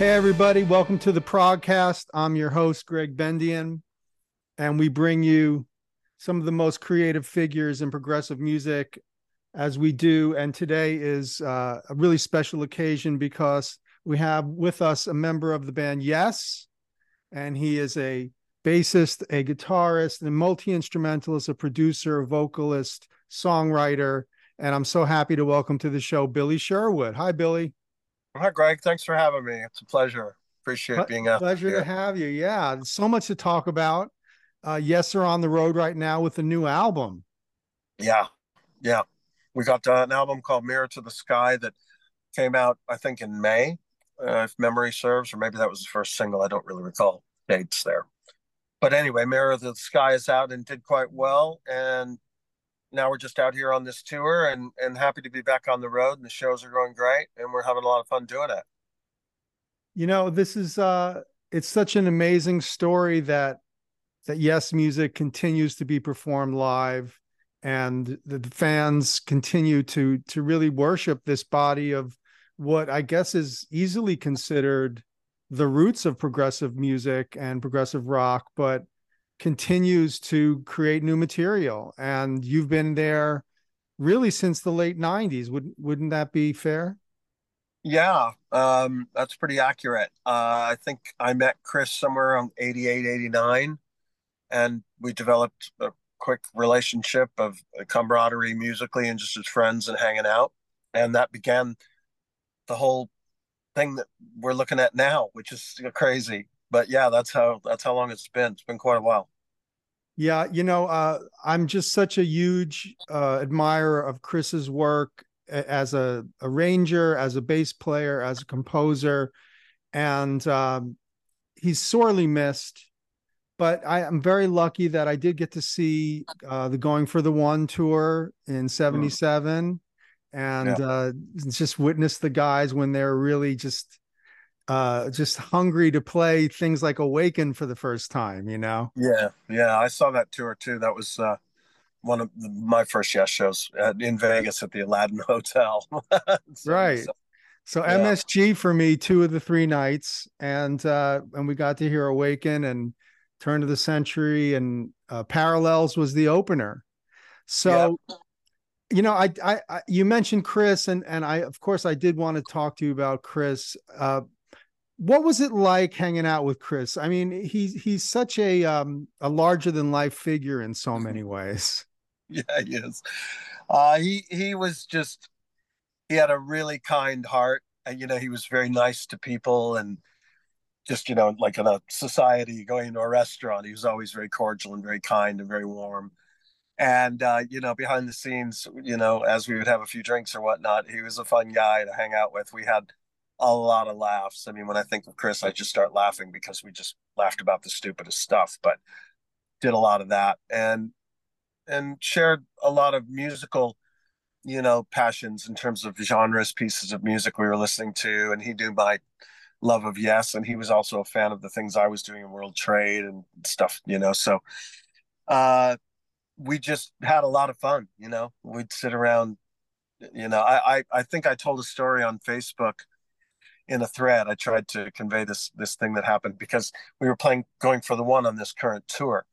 Hey, everybody, welcome to the podcast. I'm your host, Gregg Bendian, and we bring you some of the most creative figures in progressive music as we do. And today is uh, a really special occasion because we have with us a member of the band Yes, and he is a bassist, a guitarist, a multi instrumentalist, a producer, a vocalist, songwriter. And I'm so happy to welcome to the show Billy Sherwood. Hi, Billy. Hi, Gregg. Thanks for having me. It's a pleasure. Appreciate being out. Pleasure here. to have you. Yeah, so much to talk about. Uh, yes, are on the road right now with a new album. Yeah, yeah. We got uh, an album called Mirror to the Sky that came out, I think, in May, uh, if memory serves, or maybe that was the first single. I don't really recall dates there. But anyway, Mirror to the Sky is out and did quite well. And now we're just out here on this tour and and happy to be back on the road and the shows are going great and we're having a lot of fun doing it. You know this is uh it's such an amazing story that that yes music continues to be performed live and the fans continue to to really worship this body of what i guess is easily considered the roots of progressive music and progressive rock but continues to create new material and you've been there really since the late 90s would wouldn't that be fair? Yeah um, that's pretty accurate. Uh, i think i met chris somewhere on 88 89 and we developed a quick relationship of camaraderie musically and just as friends and hanging out. And that began the whole thing that we're looking at now which is crazy but yeah, that's how that's how long it's been. It's been quite a while. Yeah, you know, uh, I'm just such a huge uh, admirer of Chris's work as a arranger, as a bass player, as a composer, and um, he's sorely missed. But I am very lucky that I did get to see uh, the Going for the One tour in '77, mm. and yeah. Uh, just witness the guys when they're really just uh just hungry to play things like awaken for the first time you know? Yeah yeah i saw that tour too that was uh one of the, my first yes shows at, in vegas at the aladdin hotel. So, right. so, so yeah. msg for me two of the three nights and uh and we got to hear awaken and turn of the century and uh, parallels was the opener. So yeah. you know I, I i you mentioned chris and and i of course i did want to talk to you about chris. Uh what was it like hanging out with Chris? I mean, he's he's such a um, a larger than life figure in so many ways. Yeah, he is. Uh, he he was just he had a really kind heart, and you know he was very nice to people, and just you know like in a society going to a restaurant, he was always very cordial and very kind and very warm. And uh, you know, behind the scenes, you know, as we would have a few drinks or whatnot, he was a fun guy to hang out with. We had a lot of laughs. I mean, when I think of Chris, I just start laughing because we just laughed about the stupidest stuff, but did a lot of that and and shared a lot of musical, you know, passions in terms of genres, pieces of music we were listening to. And he knew my love of yes, and he was also a fan of the things I was doing in world trade and stuff, you know. So uh we just had a lot of fun, you know. We'd sit around, you know, I I, I think I told a story on Facebook in a thread i tried to convey this this thing that happened because we were playing going for the one on this current tour.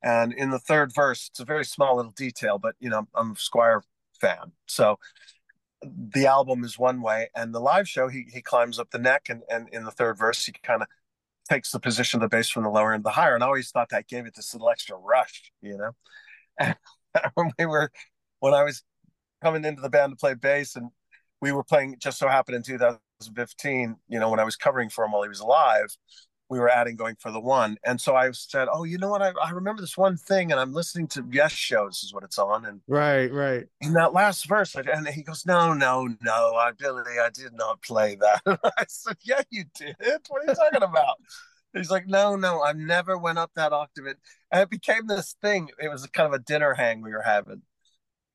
And in the third verse it's a very small little detail but you know i'm a squire fan. So the album is one way and the live show he, he climbs up the neck and, and in the third verse he kind of takes the position of the bass from the lower and the higher. And i always thought that gave it this little extra rush you know? And when we were when i was coming into the band to play bass and we were playing just so happened in 2000 2015, you know, when I was covering for him while he was alive, we were adding going for the one. And so I said, Oh, you know what? I, I remember this one thing and I'm listening to Yes shows is what it's on. And right, right. In that last verse, and he goes, No, no, no, I Billy, I did not play that. I said, Yeah, you did. What are you talking about? He's like, No, no, I never went up that octave. And it became this thing. It was kind of a dinner hang we were having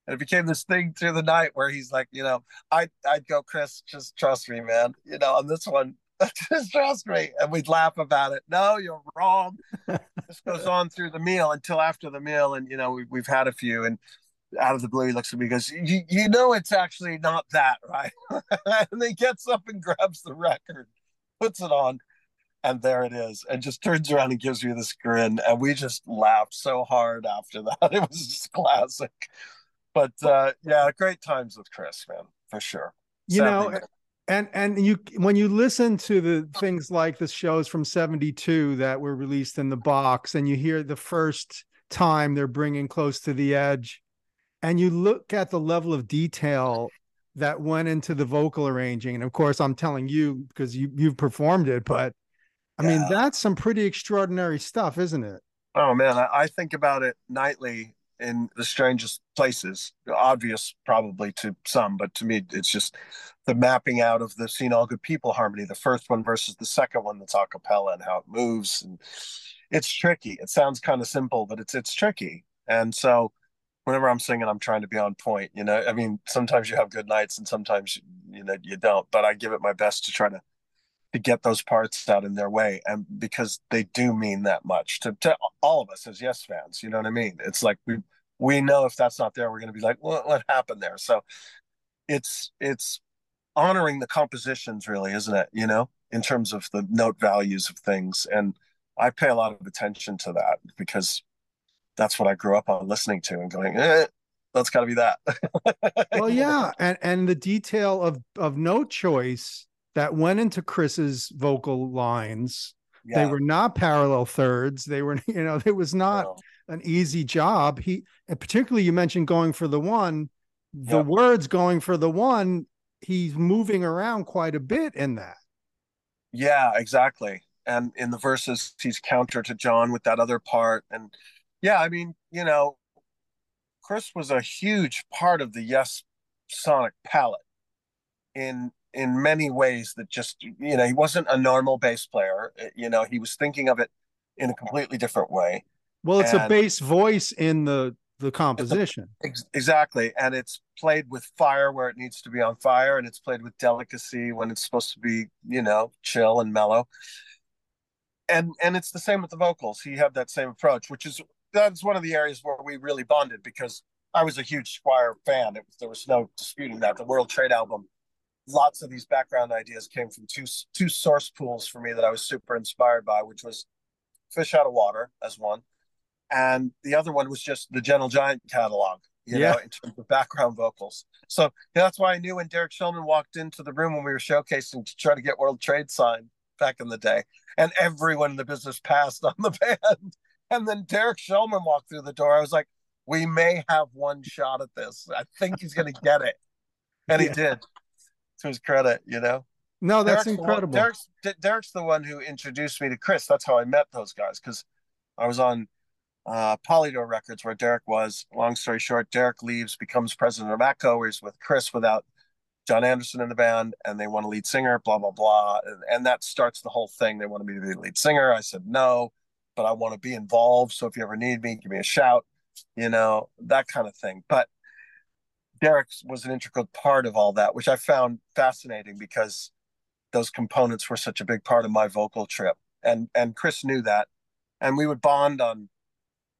and it became this thing through the night where he's like, you know, I I'd go, Chris, just trust me, man. You know, on this one, just trust me, and we'd laugh about it. No, you're wrong. this goes on through the meal until after the meal, and you know, we, we've had a few, and out of the blue, he looks at me, goes, "You you know, it's actually not that, right?" and he gets up and grabs the record. puts it on, and there it is, and just turns around and gives me this grin, and we just laughed so hard after that. It was just classic. But uh, yeah, great times with Chris, man, for sure. You Sadly, know, and and you when you listen to the things like the shows from 72 that were released in the box and you hear the first time they're bringing close to the edge and you look at the level of detail that went into the vocal arranging and of course i'm telling you because you you've performed it but i yeah. mean that's some pretty extraordinary stuff isn't it oh man I, I think about it nightly in the strangest places. Obvious probably to some but to me it's just the mapping out of the seen all good people harmony the first one versus the second one that's a cappella and how it moves. And it's tricky. It sounds kind of simple but it's it's tricky. And so whenever i'm singing i'm trying to be on point you know? I mean sometimes you have good nights and sometimes you know you don't but i give it my best to try to to get those parts out in their way and because they do mean that much to, to all of us as yes fans you know what i mean? It's like we we know if that's not there we're going to be like what, what happened there? So it's it's honoring the compositions really isn't it you know in terms of the note values of things and i pay a lot of attention to that because that's what i grew up on listening to and going eh, that's got to be that. Well yeah and and the detail of of note choice that went into Chris's vocal lines. Yeah. They were not parallel thirds. They were, you know, it was not no. an easy job. He, and particularly you mentioned going for the one, the yep. words going for the one, he's moving around quite a bit in that. Yeah, exactly. And in the verses, he's counter to John with that other part. And yeah, I mean, you know, Chris was a huge part of the Yes sonic palette in in many ways that just you know he wasn't a normal bass player. Uh, you know he was thinking of it in a completely different way. Well it's and a bass voice in the the composition. ex- exactly. And it's played with fire where it needs to be on fire and it's played with delicacy when it's supposed to be you know chill and mellow. And and it's the same with the vocals. He had that same approach which is that's one of the areas where we really bonded because i was a huge squire fan. It was, there was no disputing that. The world trade album lots of these background ideas came from two two source pools for me that I was super inspired by, which was Fish Out of Water as one, and the other one was just the Gentle Giant catalog. You yeah. know, in terms of background vocals. So yeah, that's why I knew when Derek Shulman walked into the room when we were showcasing to try to get World Trade signed back in the day, and everyone in the business passed on the band. And then Derek Shulman walked through the door. I was like, we may have one shot at this. I think he's going to get it. And yeah. he did to his credit, you know. No, that's Derek's incredible. One, Derek's, Derek's the one who introduced me to Chris. That's how I met those guys because I was on uh, Polydor Records where Derek was. Long story short, Derek leaves, becomes president of Atco. He's with Chris without John Anderson in the band, and they want a lead singer. Blah blah blah, and, and that starts the whole thing. They wanted me to be the lead singer. I said no, but I want to be involved. So if you ever need me, give me a shout. You know that kind of thing. But Derek was an integral part of all that, which I found fascinating because those components were such a big part of my vocal trip. And and Chris knew that. And we would bond on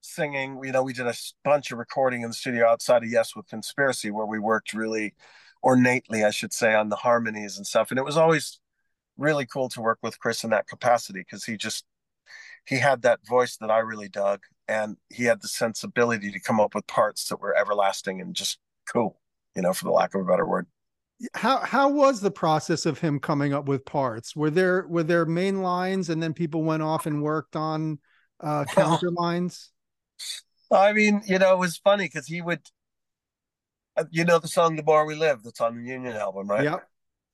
singing. You know, we did a bunch of recording in the studio outside of Yes with Conspiracy where we worked really ornately, I should say, on the harmonies and stuff. And it was always really cool to work with Chris in that capacity because he just he had that voice that I really dug and he had the sensibility to come up with parts that were everlasting and just cool, you know, for the lack of a better word. How how was the process of him coming up with parts? Were there were there main lines and then people went off and worked on uh counter lines? I mean, you know, it was funny because he would uh, you know the song The More We Live that's on the Union album, right? Yeah.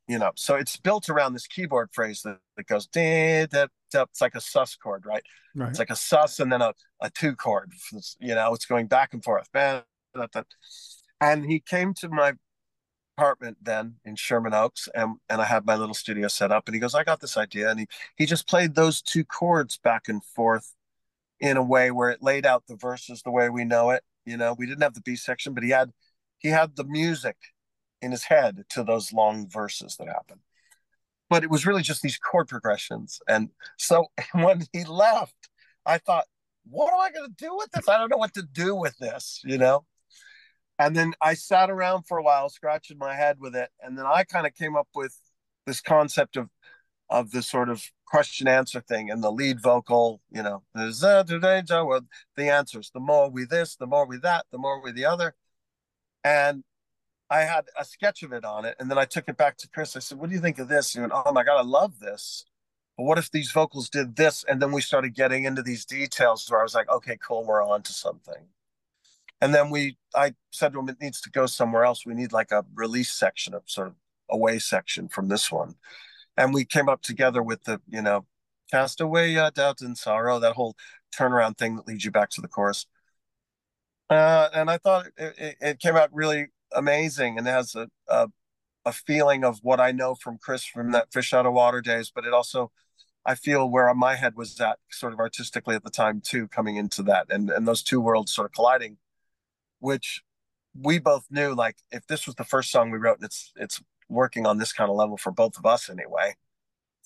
You know, so it's built around this keyboard phrase that, that goes da, da, da, it's like a sus chord, right? right? It's like a sus and then a, a two chord. You know, it's going back and forth. That. And he came to my apartment then in Sherman Oaks, and and I had my little studio set up. And he goes, "I got this idea," and he he just played those two chords back and forth in a way where it laid out the verses the way we know it. You know, we didn't have the B section, but he had he had the music in his head to those long verses that happened. But it was really just these chord progressions. And so when he left, I thought, what am I going to do with this? I don't know what to do with this, you know? And then I sat around for a while, scratching my head with it. And then I kind of came up with this concept of of the sort of question answer thing and the lead vocal, you know, the answers. The more we this, the more we that, the more we the other. And I had a sketch of it on it, and then I took it back to Chris. I said, "What do you think of this?" He went, "Oh my god, I love this." But what if these vocals did this? And then we started getting into these details where I was like, "Okay, cool, we're on to something." And then we, I said to him, "It needs to go somewhere else. We need like a release section, of sort of away section from this one." And we came up together with the, you know, cast away uh, doubt and sorrow, that whole turnaround thing that leads you back to the chorus. Uh, and I thought it, it, it came out really amazing and has a, a, a feeling of what I know from Chris from that fish out of water days, but it also I feel where my head was at sort of artistically at the time too, coming into that and and those two worlds sort of colliding, which we both knew like if this was the first song we wrote and it's it's working on this kind of level for both of us anyway,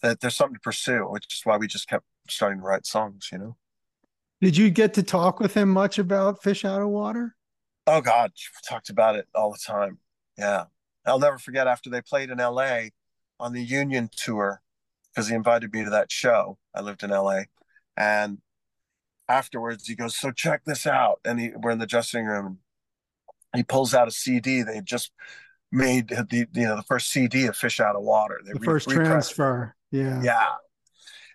that there's something to pursue, which is why we just kept starting to write songs, you know. Did you get to talk with him much about Fish Out of Water? Oh God, talked about it all the time. Yeah, I'll never forget after they played in L.A. on the Union tour because he invited me to that show. I lived in L.A. and afterwards he goes, "So check this out," and he we're in the dressing room. He pulls out a CD they just made the you know the first CD of Fish Out of Water. They the re- first transfer. Yeah. Yeah.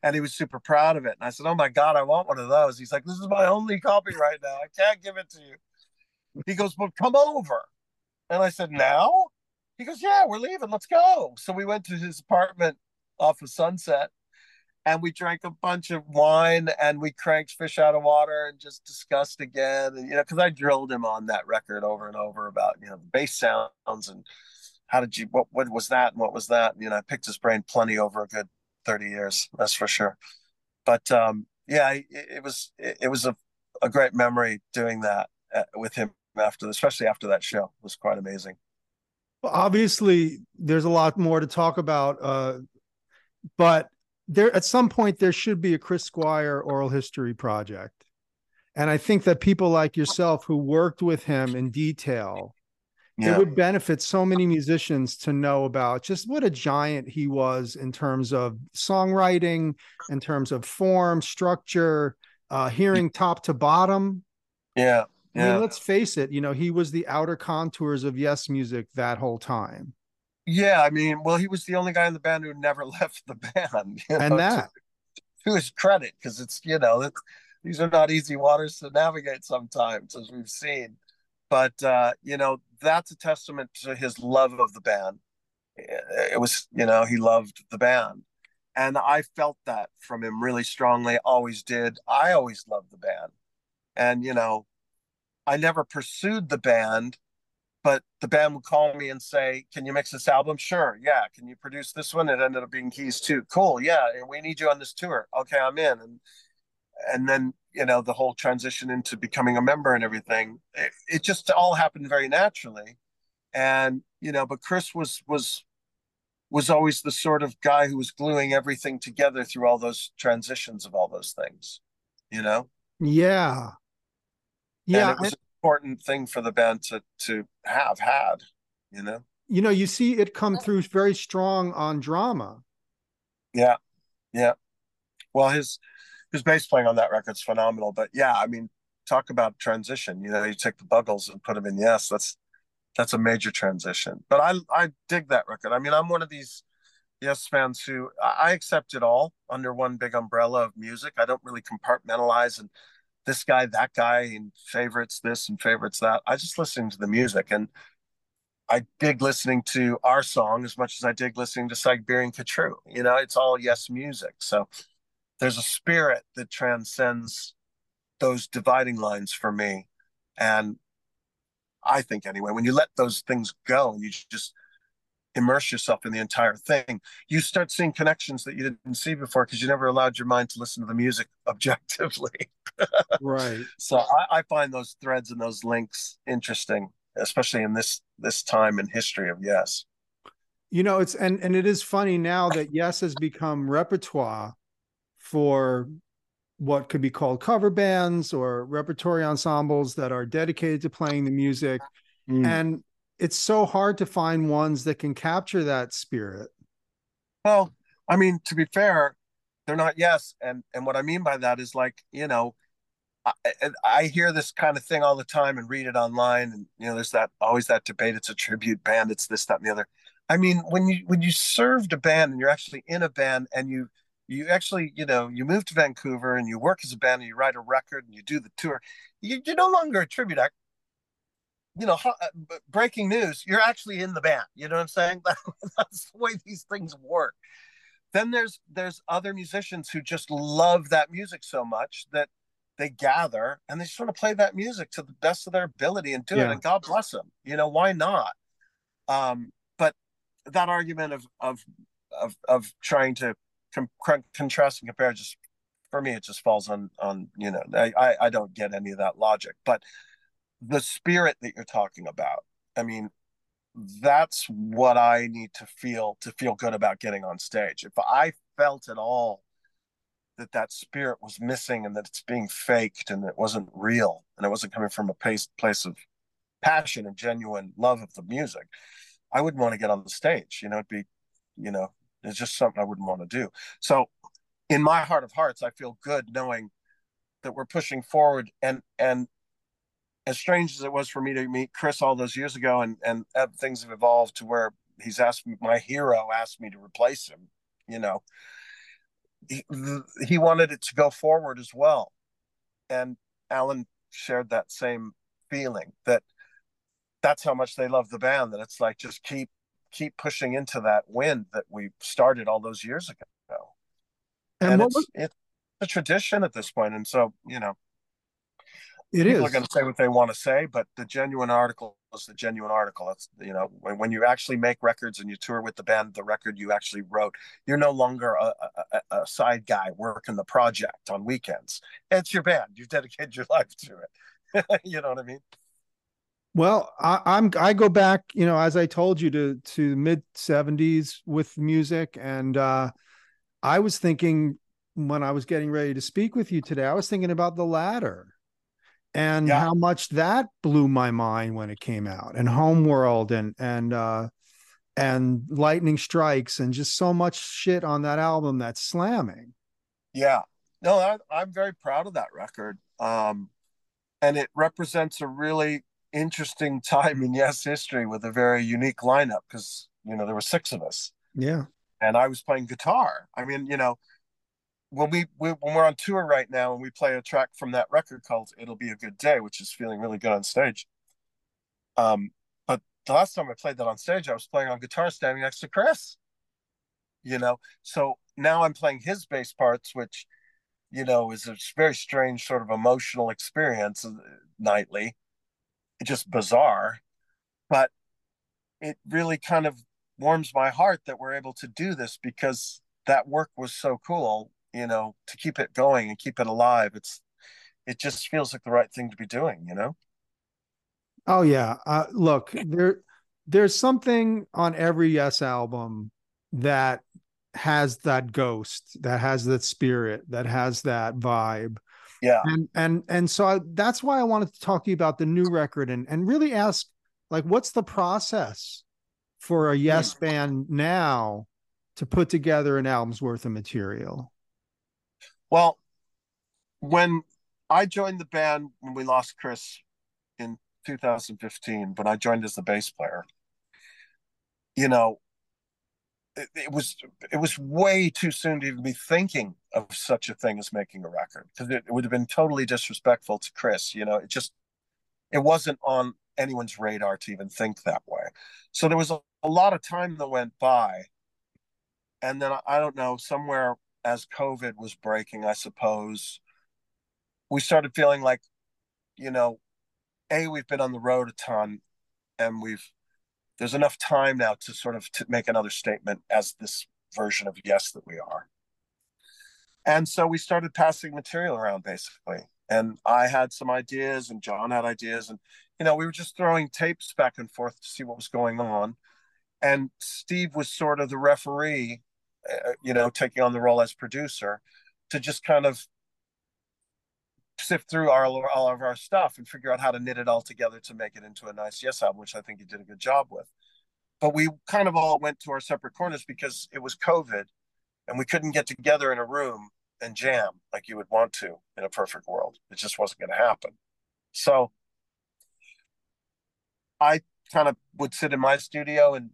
And he was super proud of it. And I said, Oh my God, I want one of those. He's like, This is my only copy right now. I can't give it to you. He goes, Well, come over. And I said, Now? He goes, Yeah, we're leaving. Let's go. So we went to his apartment off of Sunset and we drank a bunch of wine and we cranked fish out of water and just discussed again. And, you know, because I drilled him on that record over and over about, you know, the bass sounds and how did you, what, what was that and what was that? And, you know, I picked his brain plenty over a good 30 years, that's for sure. But um, yeah, it, it was, it, it was a, a great memory doing that uh, with him after, especially after that show. It was quite amazing. Well, obviously, there's a lot more to talk about, uh, but there at some point there should be a Chris Squire oral history project, and I think that people like yourself who worked with him in detail. Yeah. It would benefit so many musicians to know about just what a giant he was in terms of songwriting, in terms of form, structure, uh, hearing top to bottom. Yeah. Yeah. I mean, let's face it, you know, he was the outer contours of Yes music that whole time. Yeah, I mean, well, he was the only guy in the band who never left the band. You know, and that, to, to his credit, because it's you know, these are not easy waters to navigate sometimes, as we've seen. But uh, you know, that's a testament to his love of the band. It was, you know, he loved the band, and I felt that from him really strongly. Always did. I always loved the band, and you know, I never pursued the band, but the band would call me and say, "Can you mix this album?" Sure, yeah. Can you produce this one? It ended up being keys too. Cool, yeah. And we need you on this tour. Okay, I'm in. And and then you know the whole transition into becoming a member and everything. It, it just all happened very naturally, and you know. But Chris was was was always the sort of guy who was gluing everything together through all those transitions of all those things. You know. Yeah, yeah, and it was important thing for the band to to have had, you know. You know, you see it come through very strong on drama. Yeah, yeah. Well, his his bass playing on that record's phenomenal. But yeah, I mean, talk about transition. You know, you take the Buggles and put them in Yes, that's that's a major transition. But I I dig that record. I mean, I'm one of these Yes fans who I accept it all under one big umbrella of music. I don't really compartmentalize and this guy, that guy, and favorites this and favorites that. I just listen to the music and I dig listening to our song as much as I dig listening to Siberian Khatru. You know, it's all yes music. So there's a spirit that transcends those dividing lines for me. And I think anyway, when you let those things go and you just immerse yourself in the entire thing, you start seeing connections that you didn't see before because you never allowed your mind to listen to the music objectively. right. So I, I, find those threads and those links interesting, especially in this this time in history of Yes. You know, it's and and it is funny now that Yes has become repertoire for what could be called cover bands or repertory ensembles that are dedicated to playing the music. Mm. And it's so hard to find ones that can capture that spirit. Well, I mean, to be fair, they're not yes, and and what I mean by that is like you know, I, I hear this kind of thing all the time and read it online, and you know, there's that always that debate. It's a tribute band. It's this, that, and the other. I mean, when you when you served a band and you're actually in a band and you you actually you know you move to Vancouver and you work as a band and you write a record and you do the tour, you, you're no longer a tribute act. You know, uh, breaking news, you're actually in the band. You know what I'm saying? That's the way these things work. Then there's there's other musicians who just love that music so much that they gather and they just want to play that music to the best of their ability and do yeah. it. And God bless them. You know, why not? Um, but that argument of of of of trying to com- contrast and compare just for me it just falls on on you know I I don't get any of that logic. But the spirit that you're talking about, I mean, that's what I need to feel to feel good about getting on stage. If I felt at all that that spirit was missing and that it's being faked and it wasn't real and it wasn't coming from a place place of passion and genuine love of the music, I wouldn't want to get on the stage. You know, it'd be, you know, it's just something I wouldn't want to do. So, in my heart of hearts, I feel good knowing that we're pushing forward and and as strange as it was for me to meet Chris all those years ago, and and uh, things have evolved to where he's asked me, my hero asked me to replace him. You know, he, he wanted it to go forward as well, and Alan shared that same feeling that that's how much they love the band. That it's like just keep keep pushing into that wind that we started all those years ago. And, and it's, was- it's a tradition at this point, and so you know it People is. are going to say what they want to say, but the genuine article is the genuine article. That's you know when, when you actually make records and you tour with the band, the record you actually wrote, you're no longer a, a, a side guy working the project on weekends. It's your band. You've dedicated your life to it. you know what I mean? Well, I, I'm I go back, you know, as I told you to to mid '70s with music, and uh, I was thinking when I was getting ready to speak with you today, I was thinking about the Ladder and yeah. how much that blew my mind when it came out and homeworld and and uh and lightning strikes and just so much shit on that album that's slamming. Yeah. No I, i'm very proud of that record. Um and it represents a really interesting time in yes history with a very unique lineup because you know there were six of us. Yeah. And i was playing guitar. I mean you know when we, we, when we're on tour right now and we play a track from that record called "It'll Be a Good Day," which is feeling really good on stage. Um, but the last time I played that on stage, I was playing on guitar standing next to Chris. You know, so now I'm playing his bass parts, which you know is a very strange sort of emotional experience uh, nightly. Just bizarre, but it really kind of warms my heart that we're able to do this because that work was so cool you know, to keep it going and keep it alive. It's it just feels like the right thing to be doing, you know. Oh yeah. Uh, look, there there's something on every Yes album that has that ghost, that has that spirit, that has that vibe. Yeah. And and and so I, that's why I wanted to talk to you about the new record and and really ask like what's the process for a Yes hmm. band now to put together an album's worth of material? Well, when I joined the band when we lost Chris in 2015, when I joined as the bass player, you know, it, it, was it was way too soon to even be thinking of such a thing as making a record because it, it would have been totally disrespectful to Chris. You know, it just it wasn't on anyone's radar to even think that way. So there was a, a lot of time that went by, and then I, I don't know somewhere as COVID was breaking, I suppose, we started feeling like, you know, a we've been on the road a ton, and we've there's enough time now to sort of to make another statement as this version of yes that we are. And so we started passing material around basically. And I had some ideas and John had ideas and you know, we were just throwing tapes back and forth to see what was going on. And Steve was sort of the referee uh, you know, taking on the role as producer to just kind of sift through our, all of our stuff and figure out how to knit it all together to make it into a nice Yes album, which I think he did a good job with. But we kind of all went to our separate corners because it was COVID and we couldn't get together in a room and jam like you would want to in a perfect world. It just wasn't going to happen. So I kind of would sit in my studio and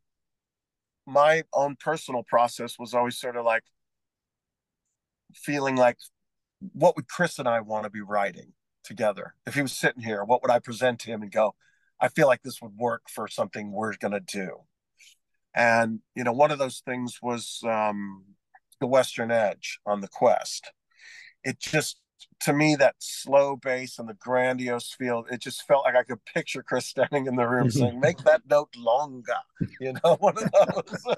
my own personal process was always sort of like feeling like what would Chris and I want to be writing together? If he was sitting here, what would I present to him and go, I feel like this would work for something we're going to do. And, you know, one of those things was um, the Western Edge on the Quest. It just, to me, that slow bass and the grandiose feel, it just felt like I could picture Chris standing in the room saying, make that note longer, you know, one of those.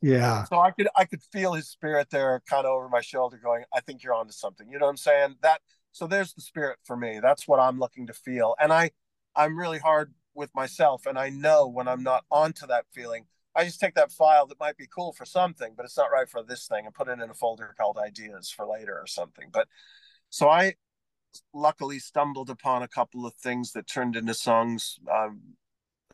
yeah. So I could, I could feel his spirit there kind of over my shoulder going, I think you're onto something. You know what I'm saying? That, so there's the spirit for me. That's what I'm looking to feel. And I, I'm really hard with myself and I know when I'm not onto that feeling, I just take that file that might be cool for something, but it's not right for this thing and put it in a folder called ideas for later or something. But so I luckily stumbled upon a couple of things that turned into songs. Um,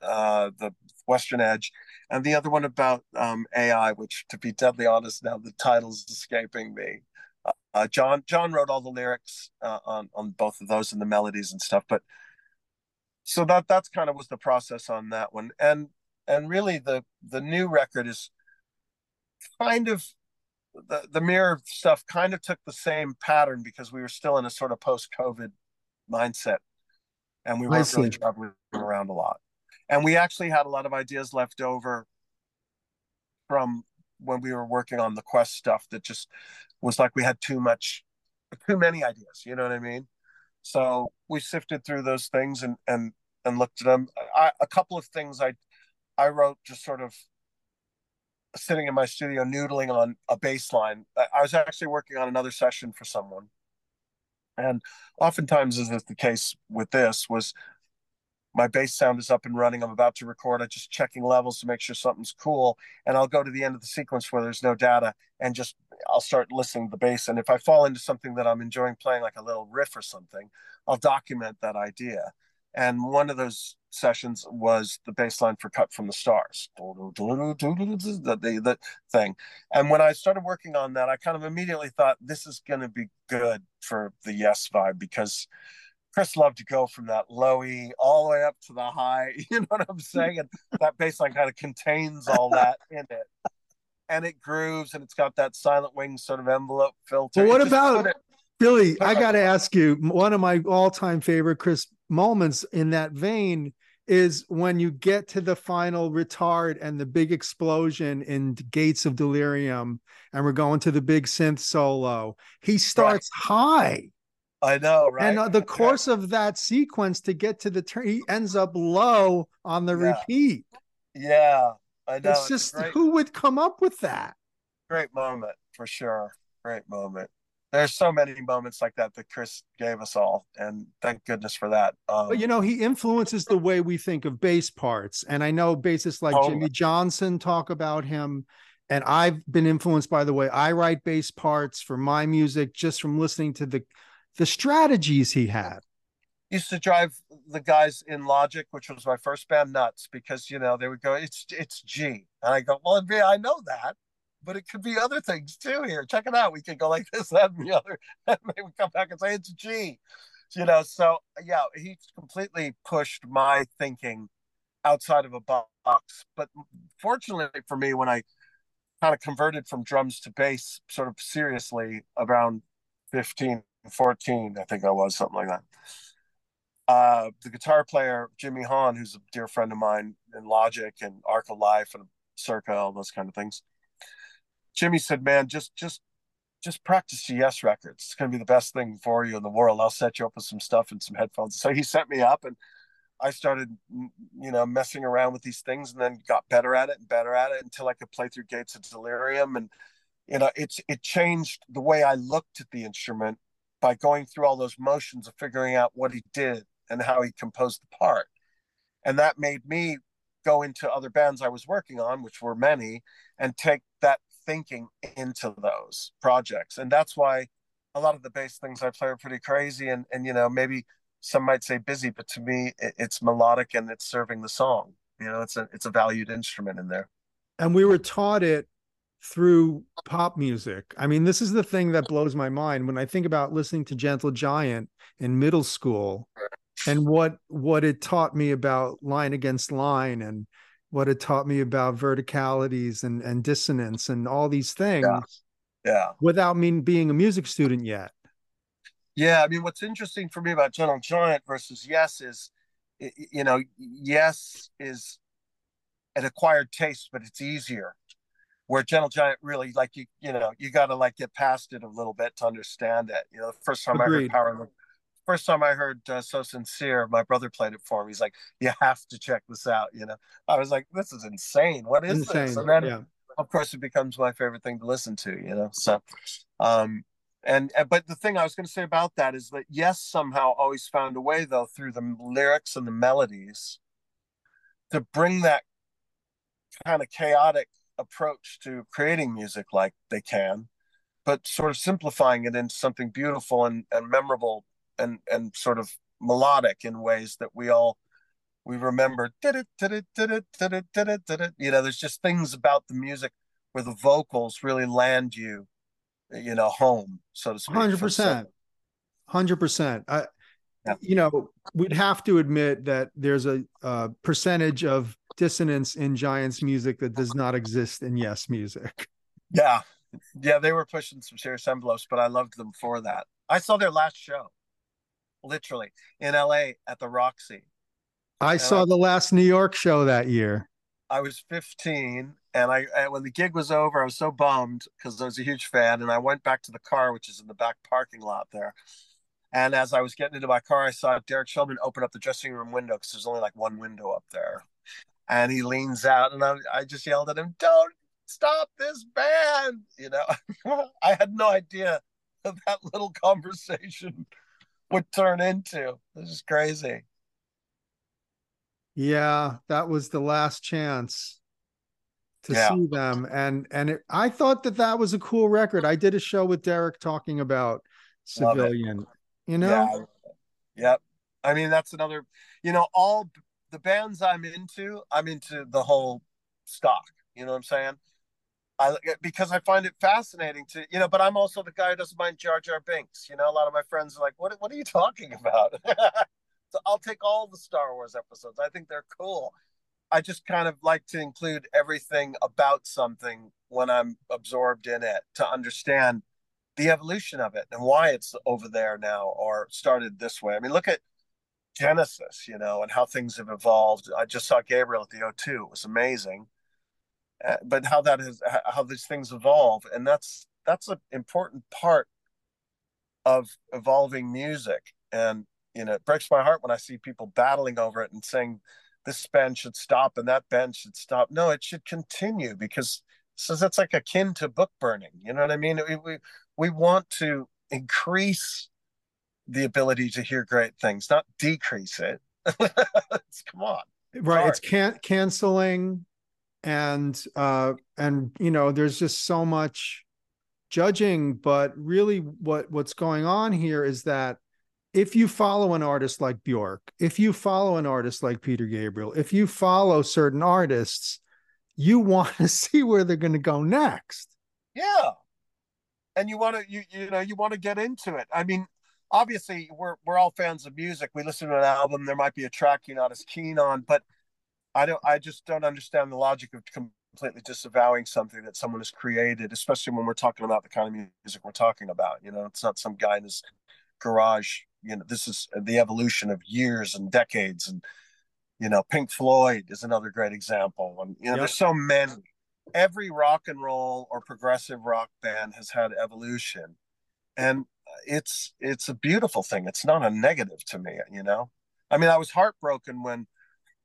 uh, the Western Edge, and the other one about um, AI, which, to be deadly honest, now the title's escaping me. Uh, uh, John John wrote all the lyrics uh, on on both of those and the melodies and stuff, but so that that's kind of was the process on that one and and really the the new record is kind of the the mirror stuff kind of took the same pattern because we were still in a sort of post covid mindset and we weren't really traveling around a lot. And we actually had a lot of ideas left over from when we were working on the quest stuff that just was like we had too much too many ideas you know what i mean? So we sifted through those things and and and looked at them. I, a couple of things I I wrote just sort of sitting in my studio noodling on a bass line. I was actually working on another session for someone, and oftentimes, as is the case with this, was my bass sound is up and running. I'm about to record. I'm just checking levels to make sure something's cool. And I'll go to the end of the sequence where there's no data and just I'll start listening to the bass. And if I fall into something that I'm enjoying playing, like a little riff or something, I'll document that idea. And one of those sessions was the bass line for Cut from the Stars, the, the, the thing. And when I started working on that, I kind of immediately thought this is going to be good for the Yes vibe because Chris loved to go from that lowy all the way up to the high. You know what I'm saying? And that bass line kind of contains all that in it. And it grooves and it's got that silent wing sort of envelope filter. Well, what about Billy? I got to ask you one of my all time favorite Chris moments in that vein is when you get to the final retard and the big explosion in Gates of Delirium, and we're going to the big synth solo. He starts right. high. I know, right? And uh, the course of that sequence to get to the turn, he ends up low on the yeah. repeat. Yeah, I know. It's just who would come up with that? Great moment for sure. Great moment. There's so many moments like that that Chris gave us all, and thank goodness for that. Um, but you know, he influences the way we think of bass parts, and I know bassists like oh, Jimmy Johnson talk about him and I've been influenced by the way I write bass parts for my music just from listening to the the strategies he had. Used to drive the guys in Lodgic, which was my first band, nuts because you know they would go, "It's it's G," and I go, "Well, I know that, but it could be other things too. Here, check it out. We could go like this, that, and the other, and would come back and say it's G." You know, so yeah, he completely pushed my thinking outside of a box. But fortunately for me, when I kind of converted from drums to bass, sort of seriously around 15 14, I think I was, something like that. Uh, the guitar player, Jimmy Haun, who's a dear friend of mine in Lodgic and Arc of Life and Circa, all those kind of things. Jimmy said, man, just, just, just practice Yes records. It's going to be the best thing for you in the world. I'll set you up with some stuff and some headphones. So he set me up and I started, mm, you know, messing around with these things and then got better at it and better at it until I could play through Gates of Delirium. And, you know, it's, it changed the way I looked at the instrument by going through all those motions of figuring out what he did and how he composed the part. And that made me go into other bands I was working on, which were many, and take that thinking into those projects. And that's why a lot of the bass things I play are pretty crazy and, and you know, maybe some might say busy, but to me it, it's melodic and it's serving the song. You know, it's a it's a valued instrument in there. And we were taught it through pop music. I mean, this is the thing that blows my mind when I think about listening to Gentle Giant in middle school and what what it taught me about line against line and what it taught me about verticalities and and dissonance and all these things. Yeah. yeah. Without me being a music student yet. Yeah, I mean, what's interesting for me about Gentle Giant versus Yes is, you know, Yes is an acquired taste, but it's easier where Gentle Giant really like you, you know, you got to like get past it a little bit to understand it. You know, the first time Agreed. I heard Power, first time I heard uh, So Sincere, my brother played it for me. He's like, you have to check this out. You know, I was like, this is insane. What is insane. this? And then, yeah. of course, it becomes my favorite thing to listen to. You know, so, um, and but the thing I was going to say about that is that yes, somehow always found a way though through the lyrics and the melodies to bring that kind of chaotic approach to creating music like they can, but sort of simplifying it into something beautiful and, and memorable and, and sort of melodic in ways that we all we remember you know there's just things about the music where the vocals really land you you know home so to speak 100% 100% I, yeah. you know we'd have to admit that there's a, a percentage of dissonance in Giants music that does not exist in Yes music. Yeah. Yeah, they were pushing some serious envelopes, but I loved them for that. I saw their last show, literally, in LA at the Roxy. I and saw I, the last New York show that year. I was 15, and I and when the gig was over, I was so bummed because I was a huge fan, and I went back to the car, which is in the back parking lot there. And as I was getting into my car, I saw Derek Shulman open up the dressing room window because there's only like one window up there and he leans out and I, I just yelled at him don't stop this band you know i had no idea that that little conversation would turn into this is crazy yeah that was the last chance to yeah. see them and and it, i thought that that was a cool record i did a show with derek talking about civilian you know yeah. yep i mean that's another you know all the bands I'm into, I'm into the whole stock. You know what I'm saying? I because I find it fascinating to you know, but I'm also the guy who doesn't mind Jar Jar Binks. You know, a lot of my friends are like, "What? What are you talking about?" so I'll take all the Star Wars episodes. I think they're cool. I just kind of like to include everything about something when I'm absorbed in it to understand the evolution of it and why it's over there now or started this way. I mean, look at Genesis, you know, and how things have evolved. I just saw Gabriel at the O2. It was amazing. Uh, but how that is how these things evolve and that's that's an important part of evolving music and you know it breaks my heart when i see people battling over it and saying this band should stop and that band should stop no it should continue because so that's like akin to book burning you know what i mean we, we, we want to increase the ability to hear great things, not decrease it. come on. Right. It's can canceling and uh and you know, there's just so much judging, but really what what's going on here is that if you follow an artist like Bjork, if you follow an artist like Peter Gabriel, if you follow certain artists, you want to see where they're going to go next. Yeah. And you want to you you know, you want to get into it. I mean, obviously we're we're all fans of music. We listen to an album, there might be a track you're not as keen on, but I don't I just don't understand the logic of completely disavowing something that someone has created, especially when we're talking about the kind of music we're talking about. You know, it's not some guy in his garage. You know, this is the evolution of years and decades. And you know, Pink Floyd is another great example. And you know, yep. there's so many. Every rock and roll or progressive rock band has had evolution, and it's it's a beautiful thing. It's not a negative to me, you know. I mean, I was heartbroken when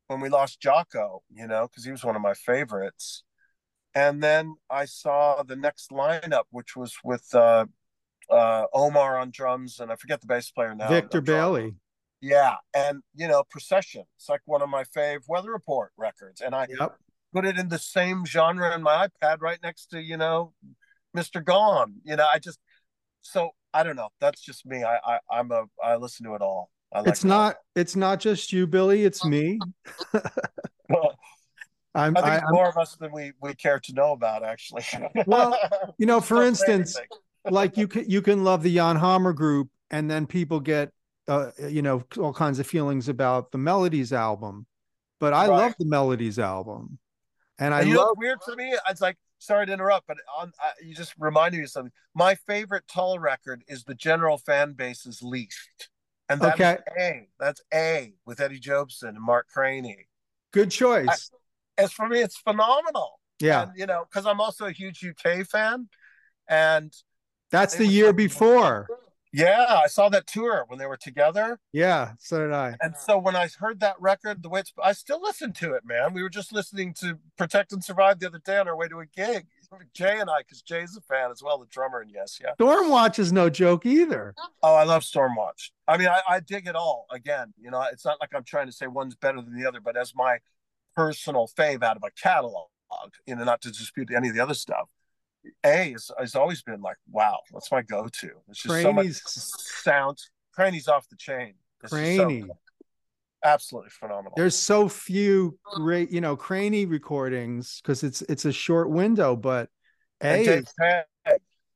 when we lost Jaco, you know, because he was one of my favorites. And then I saw the next lineup, which was with uh, uh, Omar on drums, and I forget the bass player now. Victor Bailey. Yeah, and you know, Procession. It's like one of my fave Weather Report records, and I yep. put it in the same genre in my iPad, right next to you know, Mr. Gone. You know, I just so I don't know. That's just me. I, I I'm a I listen to it all. Like it's not it's not just you, Billy. It's me. I'm, I think I, more of us than we we care to know about, actually. Well, you know, for instance, like you can you can love the Jan Hammer group, and then people get uh, you know all kinds of feelings about the Melodies album, but I Right. love the Melodies album, and I And you know love weird for me? It's like sorry to interrupt, but on uh, you just reminded me of something. My favorite Tull record is the general fan base's least, and that's Okay. A. That's A with Eddie Jobson and Mark Craney. good choice. As for me, it's phenomenal. yeah, and, you know, because I'm also a huge UK fan, and that's the year before. yeah, I saw that tour when they were together. Yeah, so did I. And so when I heard that record, the way it's, I still listen to it, man. We were just listening to Protect and Survive the other day on our way to a gig. Jay and I, because Jay's a fan as well, the drummer, and yes, yeah. Stormwatch is no joke either. Oh, I love Stormwatch. I mean, I, I dig it all. Again, you know, it's not like I'm trying to say one's better than the other, but as my personal fave out of a catalog, you know, not to dispute any of the other stuff. A has, has always been like, wow, that's my go-to. It's just so much sound. Craney's off the chain. Just so cool. Absolutely phenomenal. There's so few great, you know, Craney recordings because it's it's a short window, but And A Dave Pegg,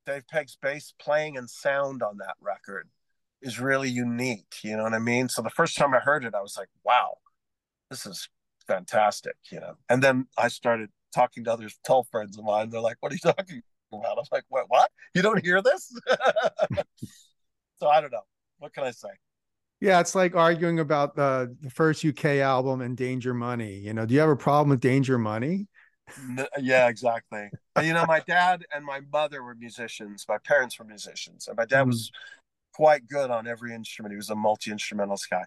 Dave Pegg's bass playing and sound on that record is really unique. You know what I mean? So the first time I heard it, I was like, wow, this is fantastic, you know. And then I started talking to other Tull friends of mine. They're like, what are you talking about? I'm like, what? What? You don't hear this? so I don't know. What can I say? Yeah, it's like arguing about the, the first UK album and Danger Money. You know, do you have a problem with Danger Money? Yeah, exactly. You know, my dad and my mother were musicians. My parents were musicians, and my dad mm-hmm. was quite good on every instrument. He was a multi instrumentalist guy.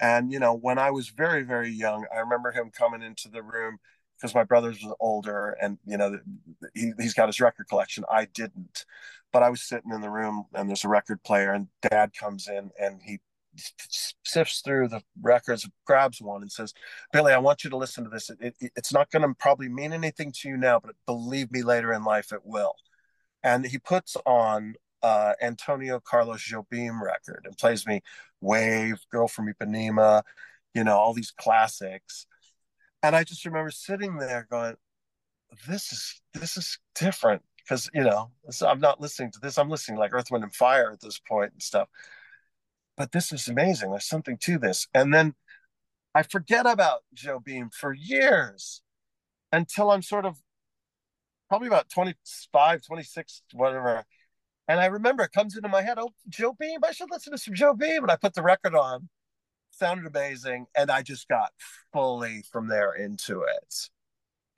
And you know, when I was very, very young, I remember him coming into the room because my brother's was older, and you know, he he's got his record collection. I didn't, but I was sitting in the room, and there's a record player, and Dad comes in, and he sifts through the records, grabs one, and says, "Billy, I want you to listen to this. It, it, it's not going to probably mean anything to you now, but believe me, later in life, it will." And he puts on uh, Antonio Carlos Jobim record and plays me Wave, Girl from Ipanema, you know, all these classics. And I just remember sitting there going, this is this is different because you know I'm not listening to this. I'm listening like Earth, Wind, and Fire at this point and stuff. But this is amazing. There's something to this. And then I forget about Jobim for years until I'm sort of probably about 25, 26, whatever. And I remember it comes into my head, oh, Jobim, I should listen to some Jobim. And I put the record on, sounded amazing. And I just got fully from there into it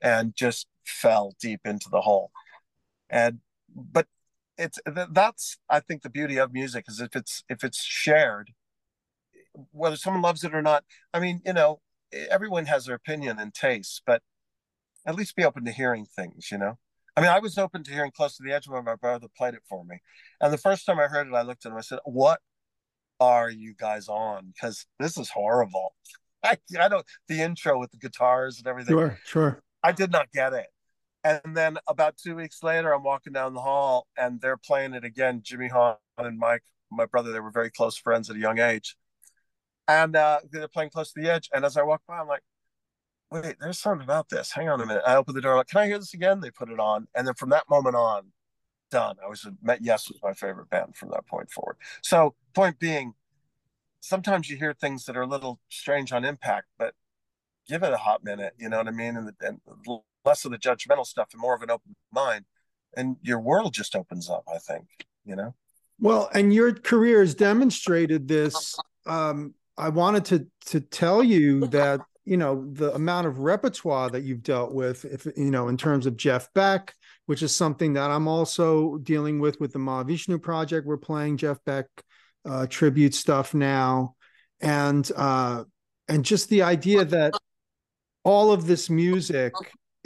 and just fell deep into the hole. And, but it's, that's, I think the beauty of music is if it's, if it's shared, whether someone loves it or not. I mean, you know, everyone has their opinion and taste, but at least be open to hearing things, you know? I mean, I was open to hearing Close to the Edge when my brother played it for me. And the first time I heard it, I looked at him, I said, What are you guys on? Because this is horrible. I, I don't, the intro with the guitars and everything, Sure, sure. I did not get it. And then about two weeks later, I'm walking down the hall and they're playing it again. Jimmy Haun and Mike, my brother, they were very close friends at a young age. And uh, they're playing Close to the Edge. And as I walk by, I'm like, wait, there's something about this. Hang on a minute. I open the door. I'm like, can I hear this again? They put it on. And then from that moment on, done. I was met. Yes was my favorite band from that point forward. So point being, sometimes you hear things that are a little strange on impact, but give it a hot minute. You know what I mean? And, and less of the judgmental stuff and more of an open mind, and your world just opens up. I think. You know. Well, and your career has demonstrated this. Um, I wanted to to tell you that you know the amount of repertoire that you've dealt with if you know in terms of jeff beck which is something that i'm also dealing with with the mahavishnu project we're playing jeff beck uh, tribute stuff now and uh and just the idea that all of this music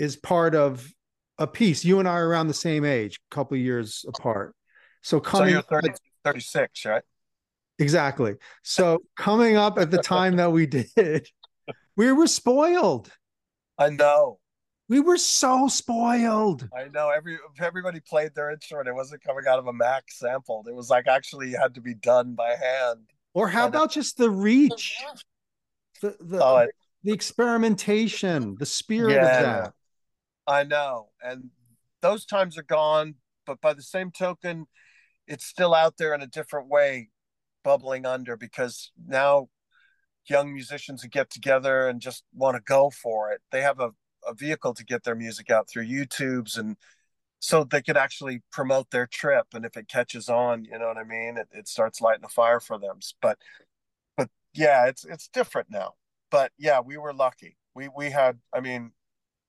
is part of a piece you and i are around the same age a couple of years apart so So coming you're 30, 36, right? Exactly. So coming up at the time that we did, we were spoiled. I know. We were so spoiled. I know. Every everybody played their instrument. It wasn't coming out of a Mac sampled. It was like actually had to be done by hand. Or how know. about just the reach? The, the Oh, the experimentation, the spirit yeah, of that. I know. And those times are gone, but by the same token, it's still out there in a different way, bubbling under because now young musicians who get together and just want to go for it, they have a, a vehicle to get their music out through YouTubes and so they could actually promote their trip. And if it catches on, you know what I mean? It, it starts lighting a fire for them. But, but yeah, it's, it's different now, but yeah, we were lucky. We, we had, I mean,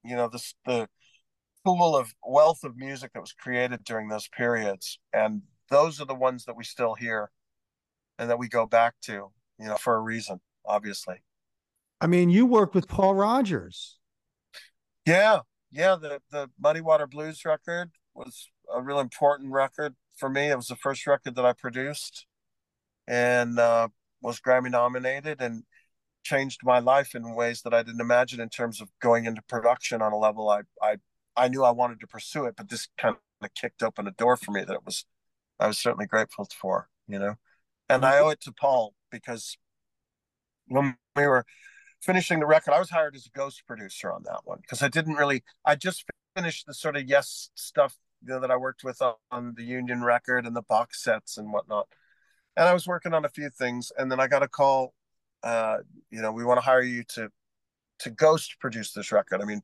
you know, this, the, pool of wealth of music that was created during those periods. And those are the ones that we still hear and that we go back to you know for a reason obviously. I mean you work with paul rodgers yeah. Yeah. The the muddy water blues record was a real important record for me. It was the first record that i produced and uh, was grammy nominated and changed my life in ways that i didn't imagine in terms of going into production on a level i i I knew I wanted to pursue it, but this kind of kicked open a door for me that it was I was certainly grateful for, you know. And I mm-hmm. owe it to Paul because when we were finishing the record, I was hired as a ghost producer on that one because I didn't really I just finished the sort of yes stuff you know that I worked with on, on the Union record and the box sets and whatnot. And I was working on a few things, and then I got a call. Uh, you know, we want to hire you to to ghost produce this record. I mean,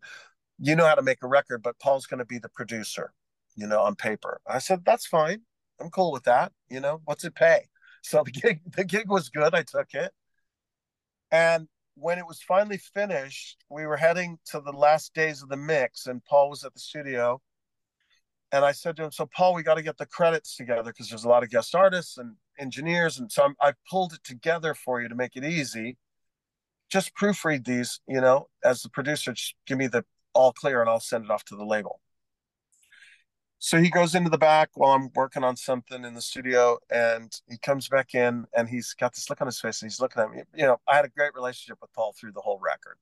you know how to make a record, but Paul's going to be the producer, you know, on paper. I said, that's fine. I'm cool with that. You know, what's it pay? So the gig, the gig was good. I took it. And when it was finally finished, we were heading to the last days of the mix, and Paul was at the studio. And I said to him, "So Paul, we got to get the credits together because there's a lot of guest artists and engineers, and so I'm, I pulled it together for you to make it easy. Just proofread these, you know, as the producer. Just give me the all clear and I'll send it off to the label. So he goes into the back while I'm working on something in the studio and he comes back in and he's got this look on his face and he's looking at me. You know, I had a great relationship with Paul through the whole record.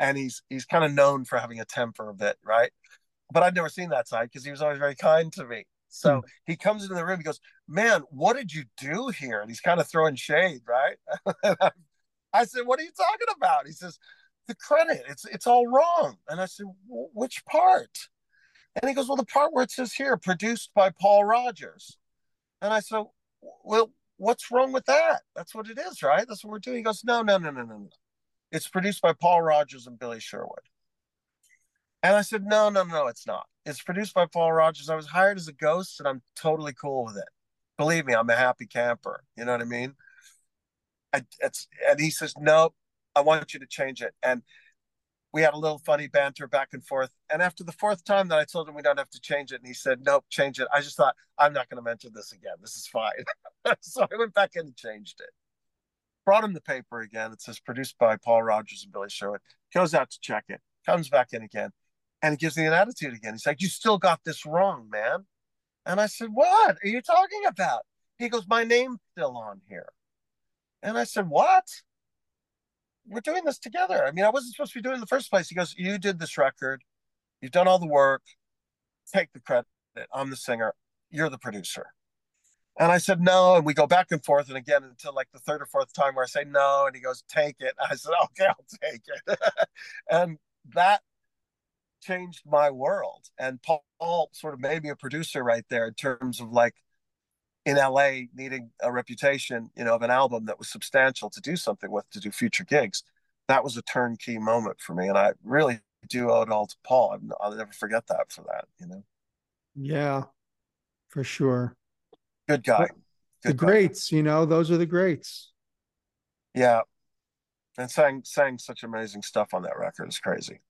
And he's he's kind of known for having a temper a bit, right? But I'd never seen that side because he was always very kind to me. So hmm. he comes into the room, he goes, Man, what did you do here? And he's kind of throwing shade, right? I said, What are you talking about? He says, the credit. It's it's all wrong. And I said, which part? And he goes, well, the part where it says here, produced by Paul Rodgers. And I said, well, what's wrong with that? That's what it is, right? That's what we're doing. He goes, no, no, no, no, no, no. It's produced by Paul Rodgers and Billy Sherwood. And I said, no, no, no, it's not. It's produced by Paul Rodgers. I was hired as a ghost and I'm totally cool with it. Believe me, I'm a happy camper. You know what I mean? I, and he says, no, I want you to change it. And we had a little funny banter back and forth. And after the fourth time that I told him we don't have to change it, and he said, Nope, change it. I just thought, I'm not going to mention this again. This is fine. so I went back in and changed it. Brought him the paper again. It says produced by Paul Rodgers and Billy Sherwood. Goes out to check it, comes back in again, and he gives me an attitude again. He's like, You still got this wrong, man. And I said, What are you talking about? He goes, My name's still on here. And I said, What? we're doing this together. I mean, I wasn't supposed to be doing it in the first place. He goes, You did this record, you've done all the work, take the credit. I'm the singer, you're the producer. And I said, No. And we go back and forth. And again, until like the third or fourth time where I say no. And he goes, Take it. I said, Okay, I'll take it. and that changed my world. And Paul sort of made me a producer right there in terms of like in LA needing a reputation, you know, of an album that was substantial to do something with, to do future gigs. That was a turnkey moment for me. And I really do owe it all to Paul. I'll never forget that for that, you know? Yeah, for sure. Good guy. Good the guy. greats, you know, those are the greats. Yeah. And sang sang such amazing stuff on that record. It's crazy.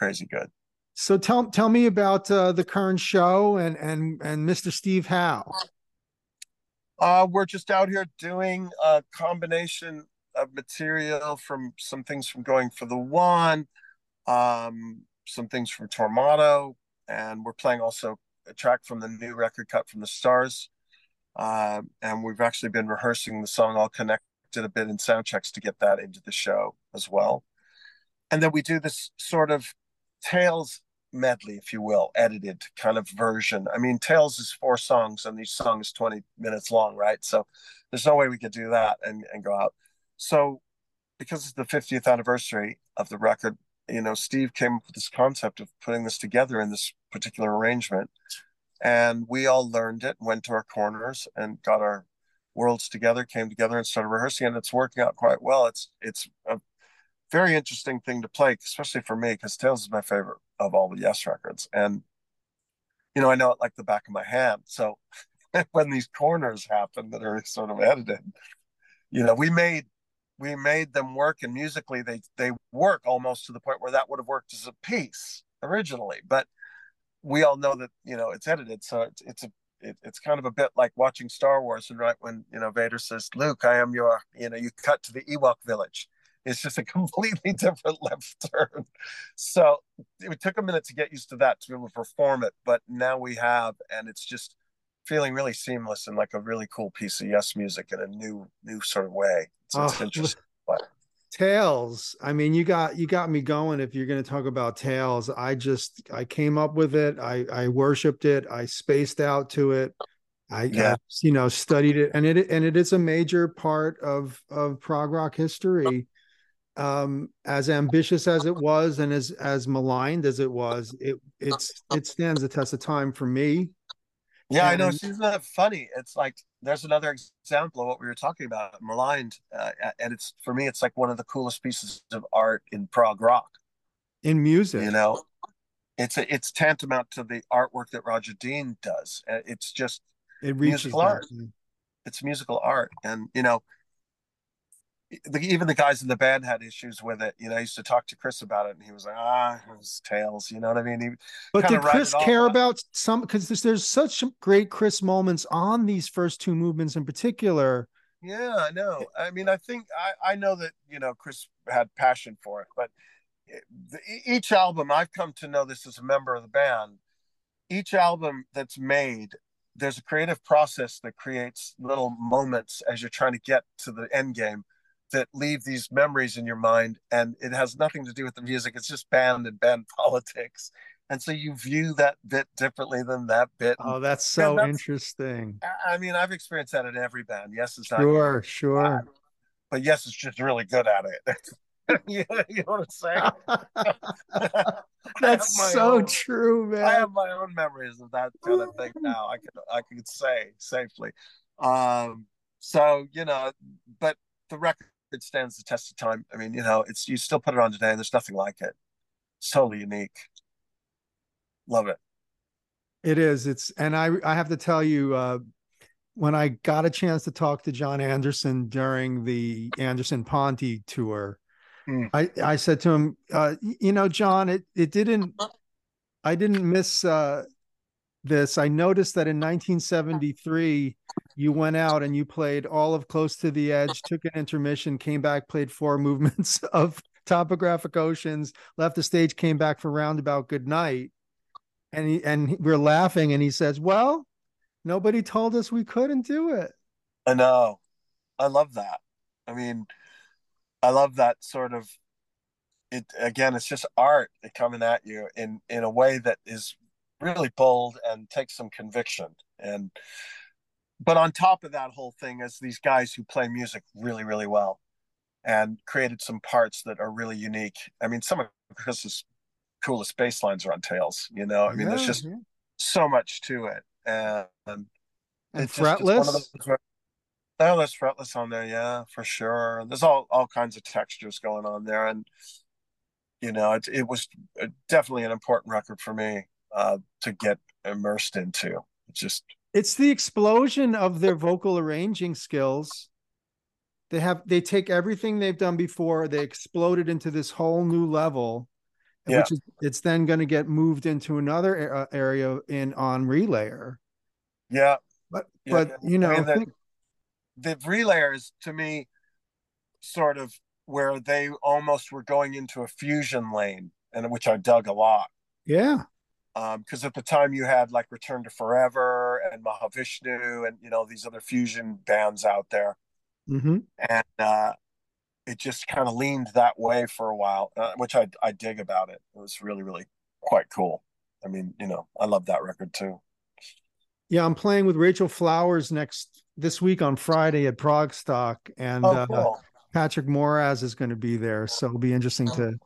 Crazy good. So tell tell me about uh, the current show and and and Mr. Steve Howe. Uh, we're just out here doing a combination of material from some things from Going for the One, um, some things from Tormato, and we're playing also a track from the new record cut from the Stars. Uh, and we've actually been rehearsing the song all connected a bit in sound checks to get that into the show as well. And then we do this sort of Tales medley, if you will, edited kind of version. I mean, Tales is four songs, and each song is 20 minutes long, right? So there's no way we could do that and, and go out. So because it's the 50th anniversary of the record, you know, Steve came up with this concept of putting this together in this particular arrangement. And we all learned it, went to our corners and got our worlds together, came together and started rehearsing, and it's working out quite well. It's it's a very interesting thing to play, especially for me, because Tales is my favorite of all the Yes records. And you know, I know it like the back of my hand. So when these corners happen that are sort of edited, you know, we made we made them work and musically they they work almost to the point where that would have worked as a piece originally. But we all know that, you know, it's edited. So it's it's a it, it's kind of a bit like watching Star Wars and right when you know Vader says, "Luke, I am your," you know, you cut to the Ewok village. It's just a completely different left turn. So it took a minute to get used to that to be able to perform it, but now we have, and it's just feeling really seamless and like a really cool piece of yes music in a new new sort of way. So it's oh, interesting. Tales. I mean, you got you got me going. If you're going to talk about Tales, I just I came up with it. I I worshipped it. I spaced out to it. I, yeah. I you know studied it, and it and it is a major part of of prog rock history. Um, as ambitious as it was, and as as maligned as it was, it it's it stands the test of time for me. Yeah, and, I know. she's not funny? It's like there's another example of what we were talking about, maligned, uh, and it's for me, it's like one of the coolest pieces of art in prog rock, in music. You know, it's a, it's tantamount to the artwork that Roger Dean does. Uh, it's just it reaches musical art. It's musical art, and you know, the, even the guys in the band had issues with it. You know, I used to talk to Chris about it, and he was like, "Ah, it was Tales." You know what I mean? He but did Chris care about some? Because there's, there's such great Chris moments on these first two movements in particular. Yeah, I know. I mean, I think I I know that you know Chris had passion for it, but the, each album I've come to know this as a member of the band. Each album that's made there's a creative process that creates little moments as you're trying to get to the end game that leave these memories in your mind and it has nothing to do with the music it's just band and band politics. And so you view that bit differently than that bit. Oh that's so that's, interesting. I mean i've experienced that in every band. Yes it's not sure sure. But yes it's just really good at it. You, know, you know what i'm saying? That's so own, true man i have my own memories of that kind of thing now. I could i could say safely. Um so you know but the record it stands the test of time. I mean, you know, it's you still put it on today, and there's nothing like it. It's totally unique. Love it. It is. It's and I I have to tell you, uh, when I got a chance to talk to Jon Anderson during the Anderson Ponty tour, mm. I I said to him, uh, you know, Jon, it it didn't. I didn't miss uh, this. I noticed that in 1973 you went out and you played all of Close to the Edge, took an intermission, came back, played four movements of Topographic Oceans, left the stage, came back for Roundabout Good Night. And he, and we're laughing and he says, "Well, nobody told us we couldn't do it." I know. I love that. I mean, I love that sort of it again, it's just art coming at you in in a way that is really bold and takes some conviction and but on top of that whole thing is these guys who play music really really well and created some parts that are really unique. I mean some of chris's coolest bass lines are on Tales you know? I mean yeah, there's just yeah. so much to it. And, and it's fretless? just, it's oh there's fretless on there yeah for sure. There's all all kinds of textures going on there. And you know it, it was definitely an important record for me uh, to get immersed into. It's just it's the explosion of their vocal arranging skills. They have they take everything they've done before, they explode it into this whole new level, yeah. which is it's then going to get moved into another area in on relayer. Yeah, but yeah. but you know, I mean, the, think... the relayers to me sort of where they almost were going into a fusion lane, and which I dug a lot. Yeah, because um, at the time you had like Return to Forever and Mahavishnu and you know these other fusion bands out there, mm-hmm. and uh, it just kind of leaned that way for a while, uh, which I I dig about it. It was really really quite cool. I mean, you know, I love that record too. Yeah, I'm playing with Rachel Flowers next this week on Friday at Progstock, and oh, uh, cool. uh, Patrick Moraz is going to be there, so it'll be interesting to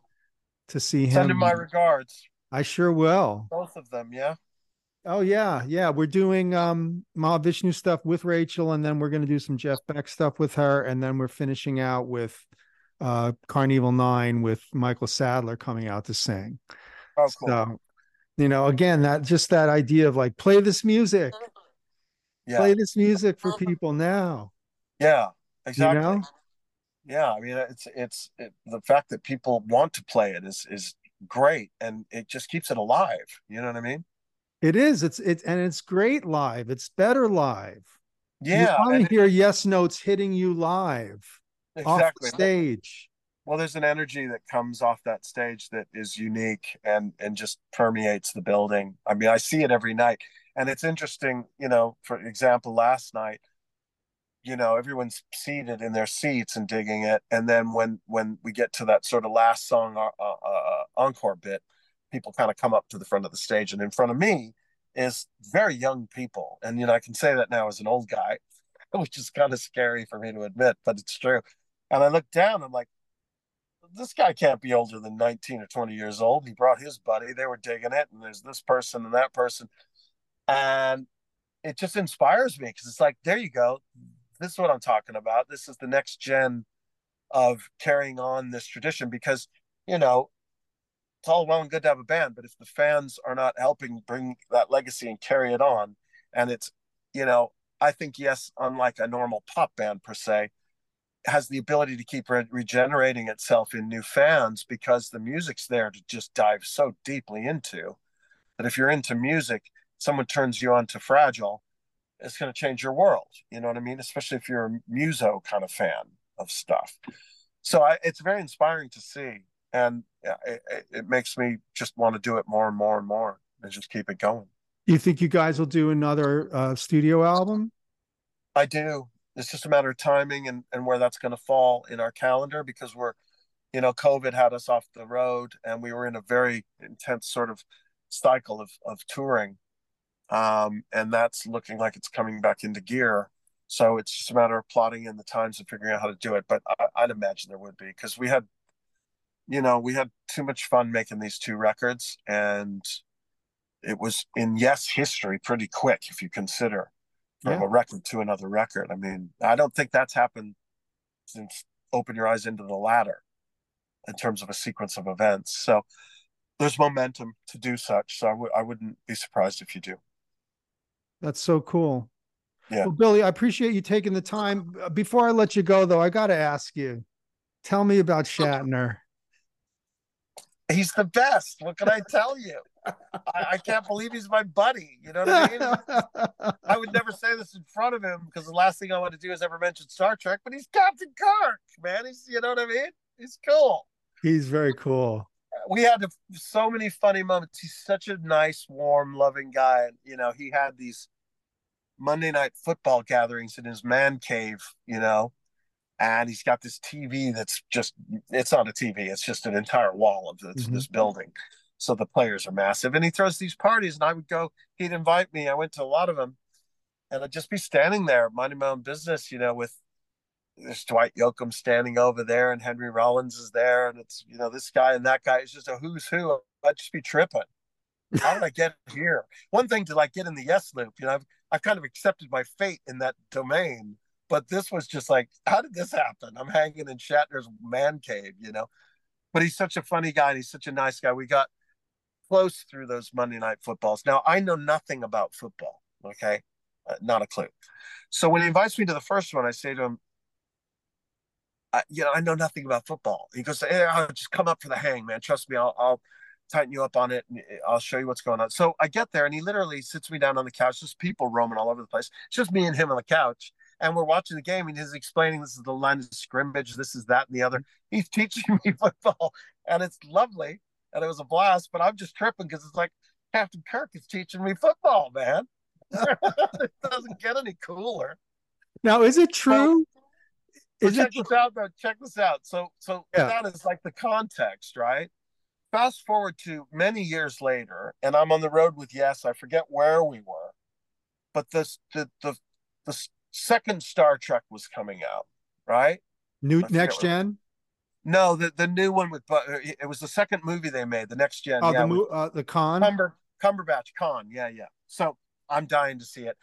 to see him. Send him my regards. I sure will. Both of them, yeah. Oh yeah, yeah. We're doing um Mahavishnu stuff with Rachel, and then we're going to do some Jeff Beck stuff with her, and then we're finishing out with uh Karn Evil Nine with Michael Sadler coming out to sing. Oh, cool. So, you know, again, that just that idea of like play this music, yeah. play this music for people now. Yeah, exactly. You know? Yeah, I mean, it's it's it, the fact that people want to play it is is great, and it just keeps it alive. You know what I mean? It is. It's it's and it's great live. It's better live. Yeah, you want to hear yes notes hitting you live off exactly. the stage. Well, there's an energy that comes off that stage that is unique and and just permeates the building. I mean, I see it every night, and it's interesting. You know, for example, last night, you know, everyone's seated in their seats and digging it, and then when when we get to that sort of last song uh, uh, encore bit, people kind of come up to the front of the stage, and in front of me is very young people, and you know, I can say that now as an old guy, which is kind of scary for me to admit, but it's true. And I look down, I'm like this guy can't be older than 19 or 20 years old. He brought his buddy. They were digging it, and there's this person and that person. And it just inspires me because it's like, there you go. This is what I'm talking about. This is the next gen of carrying on this tradition because, you know, it's all well and good to have a band, but if the fans are not helping bring that legacy and carry it on, and it's, you know, I think, yes, unlike a normal pop band per se, has the ability to keep re- regenerating itself in new fans because the music's there to just dive so deeply into that if you're into music someone turns you on to fragile it's going to change your world. You know what i mean? Especially if you're a muso kind of fan of stuff. So I, it's very inspiring to see and it, it makes me just want to do it more and more and more and just keep it going. You think you guys will do another uh, studio album? I do. It's just a matter of timing and, and where that's going to fall in our calendar because we're you know covid had us off the road and we were in a very intense sort of cycle of, of touring um, and that's looking like it's coming back into gear. So it's just a matter of plotting in the times and figuring out how to do it but I, i'd imagine there would be because we had you know we had too much fun making these two records and it was in yes history pretty quick if you consider from Yeah. a record to another record. I mean, I don't think that's happened since Open Your Eyes into the Ladder in terms of a sequence of events. So there's momentum to do such. So I w- I wouldn't be surprised if you do. That's so cool. Yeah. Well, Billy, I appreciate you taking the time. Before I let you go, though, I got to ask you. Tell me about Shatner. He's the best. What can I tell you? I, I can't believe he's my buddy. You know what I mean? I would never say this in front of him because the last thing I want to do is ever mention Star Trek, but he's Captain Kirk, man. He's, you know what I mean? He's cool. He's very cool. we had so many funny moments. He's such a nice, warm, loving guy. And, you know, he had these Monday night football gatherings in his man cave, you know, and he's got this TV that's just, it's not a TV, it's just an entire wall of this, Mhm. this building. So the players are massive. And he throws these parties, and I would go, he'd invite me. I went to a lot of them, and I'd just be standing there, minding my own business, you know, with there's Dwight Yoakam standing over there, and Henry Rollins is there, and it's you know this guy and that guy. It's just a who's who. I'd just be tripping. How did I get here? One thing to like get in the yes loop, you know, I've I've kind of accepted my fate in that domain, but this was just like, how did this happen? I'm hanging in Shatner's man cave, you know. But he's such a funny guy, and he's such a nice guy. We got close through those Monday night footballs. Now I know nothing about football. Okay, uh, not a clue. So when he invites me to the first one, I say to him, I, you know, I know nothing about football. He goes, hey, I'll just come up for the hang, man. Trust me, I'll, I'll tighten you up on it. And I'll show you what's going on. So I get there and he literally sits me down on the couch. There's people roaming all over the place. It's just me and him on the couch. And we're watching the game and he's explaining this is the line of scrimmage. This is that and the other. He's teaching me football and it's lovely. And it was a blast, but I'm just tripping because it's like Captain Kirk is teaching me football, man. it doesn't get any cooler. Now, is it true? Is check it this out though. Check this out. So so Yeah. that is like the context, right? Fast forward to many years later, and I'm on the road with Yes. I forget where we were, but this the the the second Star Trek was coming out, right? New next gen. No, the the new one with it was the second movie they made, the next gen. Oh, yeah, the uh, the Khan Cumber, Cumberbatch Khan. Yeah, yeah. So I'm dying to see it.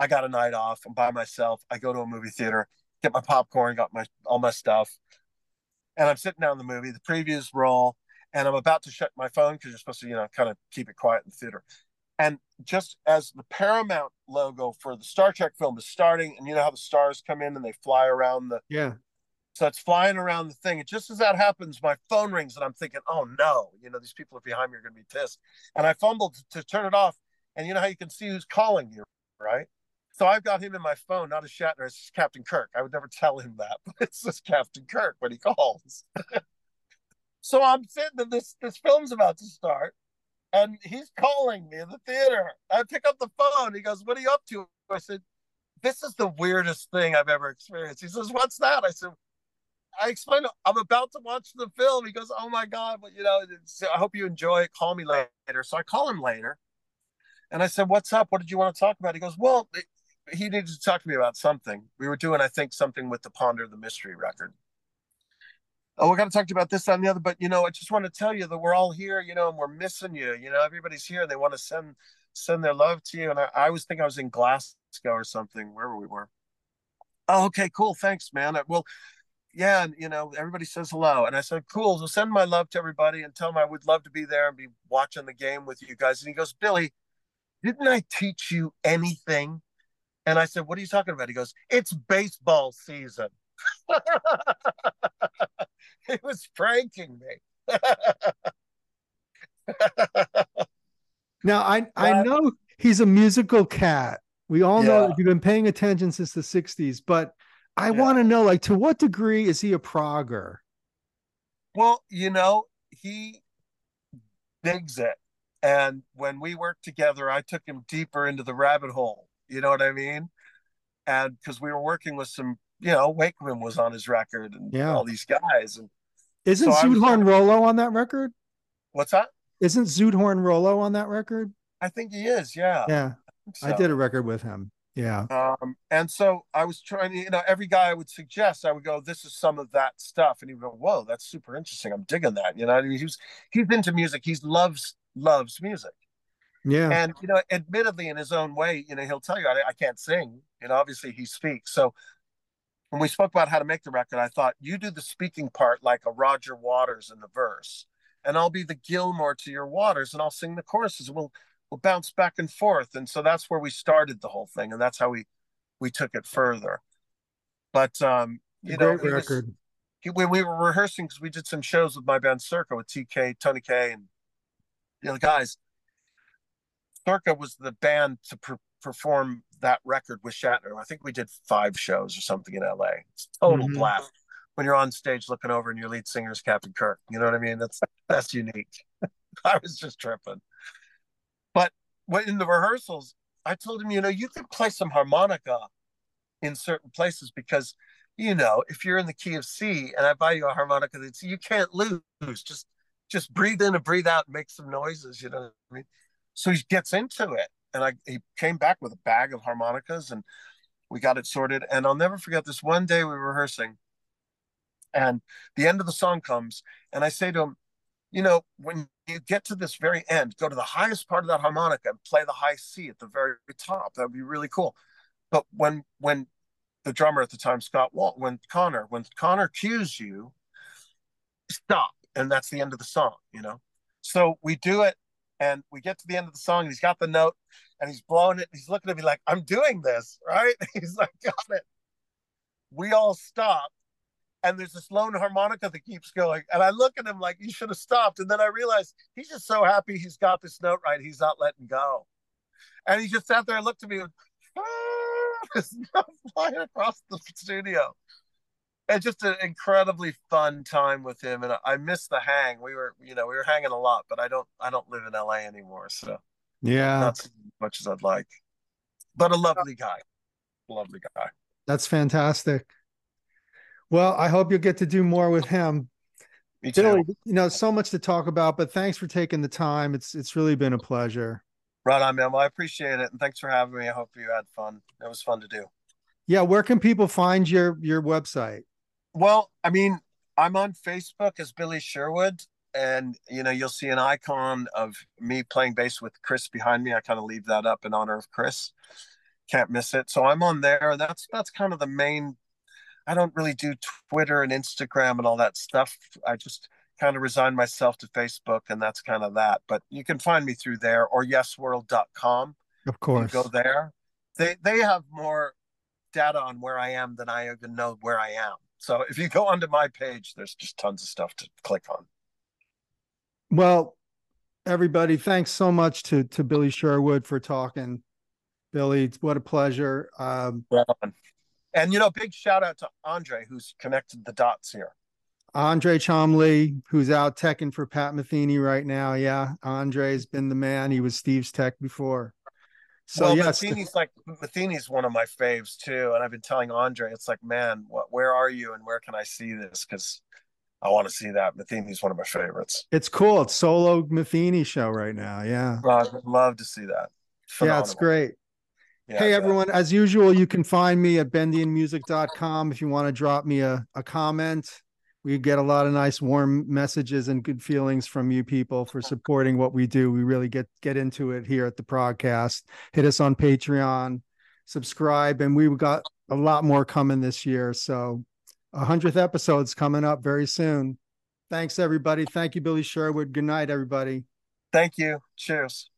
I got a night off. I'm by myself. I go to a movie theater, get my popcorn, got my all my stuff, and I'm sitting down in the movie. The previews roll, and I'm about to shut my phone because you're supposed to, you know, kind of keep it quiet in the theater. And just as the Paramount logo for the Star Trek film is starting, and you know how the stars come in and they fly around the yeah. So it's flying around the thing. And just as that happens, my phone rings and I'm thinking, oh no, you know, these people are behind me are going to be pissed. And I fumbled to turn it off. And you know how you can see who's calling you, right? So I've got him in my phone, not a Shatner, it's Captain Kirk. I would never tell him that, but it's just Captain Kirk when he calls. so I'm sitting and this this film's about to start, and he's calling me in the theater. I pick up the phone. He goes, What are you up to? I said, This is the weirdest thing I've ever experienced. He says, What's that? I said, I explained, I'm about to watch the film. He goes, Oh my God, but you know, I hope you enjoy it. Call me later. So I call him later. And I said, What's up? What did you want to talk about? He goes, Well, he needed to talk to me about something. We were doing, I think, something with the Ponder the Mystery record. Oh, we're going to talk to you about this, and the other. But you know, I just want to tell you that we're all here, you know, and we're missing you. You know, everybody's here, they want to send send their love to you. And I, I was thinking I was in Glasgow or something, wherever we were. Oh, okay, cool, thanks, man. I, well, yeah, and you know, everybody says hello, and I said, cool. So send my love to everybody, and tell them I would love to be there and be watching the game with you guys. And he goes, Billy, didn't I teach you anything? And I said, What are you talking about? He goes, It's baseball season. he was pranking me. now I I know he's a musical cat. We all yeah. know that you've been paying attention since the 60s, but I yeah. want to know like to what degree is he a progger? Well, you know, he digs it. And when we worked together, I took him deeper into the rabbit hole you know what I mean? And because we were working with some, you know, Wakeman was on his record and yeah. all these guys. And isn't so Zoot Rollo on that record? What's that? Isn't Zoot Rollo on that record? I think he is. Yeah. Yeah. I, so. I did a record with him. Yeah. Um, and so I was trying to, you know, every guy I would suggest, I would go, this is some of that stuff. And he would go, whoa, that's super interesting. I'm digging that. You know, I mean, he's, he's into music. He loves, loves music. Yeah. And, you know, admittedly, in his own way, you know, he'll tell you, I, I can't sing. You know, obviously he speaks. So when we spoke about how to make the record, I thought, you do the speaking part like a Roger Waters in the verse, and I'll be the Gilmour to your Waters, and I'll sing the choruses. We'll, we'll bounce back and forth. And so that's where we started the whole thing. And that's how we, we took it further. But, um, you know. Was, when we were rehearsing, because we did some shows with my band Circa with TK, Tony Kaye, and the guys Circa was the band to per- perform that record with Shatner. I think we did five shows or something in LA. It's total mm-hmm. blast when you're on stage looking over and your lead singer is Captain Kirk. You know what I mean? That's that's unique. I was just tripping. But when in the rehearsals, I told him, you know, you could play some harmonica in certain places because, you know, if you're in the key of C and I buy you a harmonica that's you can't lose. Just just breathe in and breathe out and make some noises. You know what I mean? so he gets into it and i he came back with a bag of harmonicas and we got it sorted. And i'll never forget this one day we were rehearsing and the end of the song comes and i say to him you know when you get to this very end go to the highest part of that harmonica and play the high c at the very top. That would be really cool. But when when the drummer at the time scott walt when connor when connor cues you stop and that's the end of the song you know? So we do it and we get to the end of the song, and he's got the note, and he's blowing it. he's looking at me like, "I'm doing this, right?" He's like, "Got it." We all stop, and there's this lone harmonica that keeps going, and I look at him like, "You should have stopped." And then I realize he's just so happy he's got this note right, he's not letting go, and he just sat there and looked at me. And, ah, flying across the studio and just an incredibly fun time with him and i miss the hang. We were you know we were hanging a lot but i don't i don't live in la anymore so yeah. not as much as i'd like. But a lovely guy. Lovely guy. That's fantastic. Well i hope you'll get to do more with him. Me too. Billy, you know so much to talk about but thanks for taking the time. It's it's really been a pleasure. Right on man. Well i appreciate it and thanks for having me. I hope you had fun. It was fun to do. Yeah where can people find your your website Well, I mean, I'm on Facebook as Billy Sherwood, and you know, you'll see an icon of me playing bass with Chris behind me. I kind of leave that up in honor of Chris. Can't miss it. So I'm on there. That's that's kind of the main. I don't really do Twitter and Instagram and all that stuff. I just kind of resign myself to Facebook, and that's kind of that. But you can find me through there or yesworld.com. Of course, go there. They they have more data on where I am than I even know where I am. So if you go onto my page, there's just tons of stuff to click on. Well, everybody, thanks so much to to Billy Sherwood for talking. Billy, what a pleasure. Um, and you know, big shout out to Andre who's connected the dots here. Andre Chomley, who's out teching for Pat Metheny right now. Yeah, Andre's been the man. He was Steve's tech before. So well, yes, Metheny's like Metheny's one of my faves too, and I've been telling Andre, it's like, man, what, where are you, and where can I see this? Because I want to see that. Metheny's one of my favorites. It's cool. It's solo Metheny show right now. Yeah, I'd love to see that. Phenomenal. Yeah, it's great. Yeah, hey everyone, as usual, you can find me at bendianmusic.com if you want to drop me a, a comment we get a lot of nice warm messages and good feelings from you people for supporting what we do. We really get get into it here at the podcast. Hit us on patreon subscribe and we've got a lot more coming this year. So a hundredth episode's coming up very soon. Thanks everybody. Thank you billy sherwood. Good night everybody. Thank you. Cheers